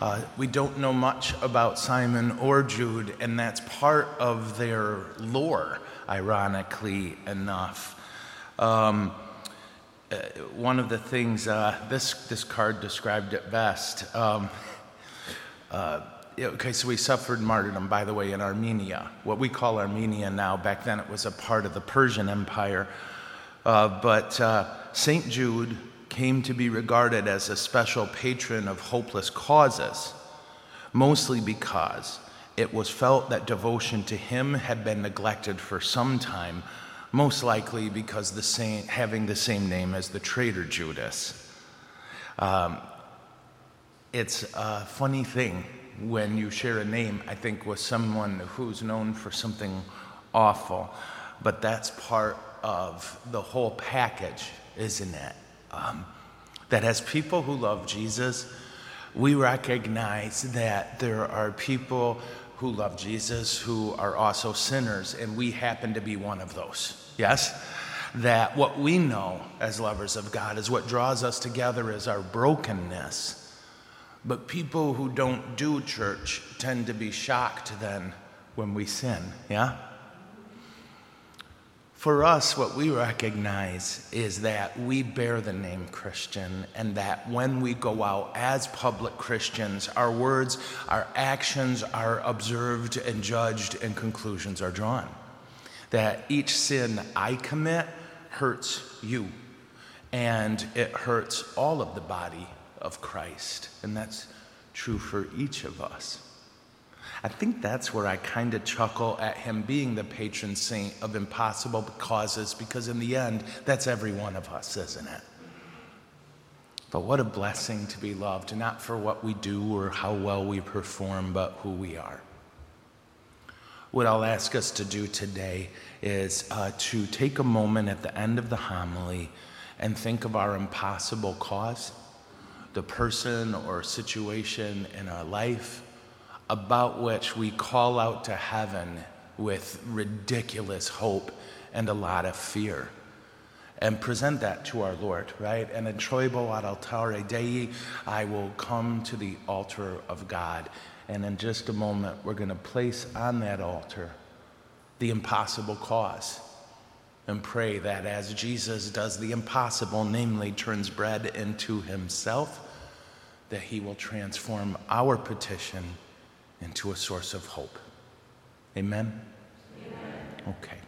Uh, we don't know much about Simon or Jude, and that's part of their lore, ironically enough. Um, uh, one of the things, uh, this, this card described it best. Um, uh, okay, so we suffered martyrdom, by the way, in Armenia. What we call Armenia now, back then it was a part of the Persian Empire. Uh, but uh, St. Jude came to be regarded as a special patron of hopeless causes, mostly because it was felt that devotion to him had been neglected for some time, most likely because the same, having the same name as the traitor Judas. Um, it's a funny thing when you share a name, I think, with someone who's known for something awful, but that's part of the whole package, isn't it? Um, that as people who love Jesus, we recognize that there are people who love Jesus who are also sinners, and we happen to be one of those. Yes? That what we know as lovers of God is what draws us together is our brokenness. But people who don't do church tend to be shocked then when we sin. Yeah? For us, what we recognize is that we bear the name Christian, and that when we go out as public Christians, our words, our actions are observed and judged, and conclusions are drawn. That each sin I commit hurts you, and it hurts all of the body of Christ, and that's true for each of us. I think that's where I kind of chuckle at him being the patron saint of impossible causes, because in the end, that's every one of us, isn't it? But what a blessing to be loved, not for what we do or how well we perform, but who we are. What I'll ask us to do today is uh, to take a moment at the end of the homily and think of our impossible cause, the person or situation in our life about which we call out to heaven with ridiculous hope and a lot of fear. And present that to our Lord, right? And Introibo ad altare Dei, I will come to the altar of God. And in just a moment, we're going to place on that altar the impossible cause and pray that as Jesus does the impossible, namely turns bread into himself, that he will transform our petition into a source of hope. Amen? Amen. Okay.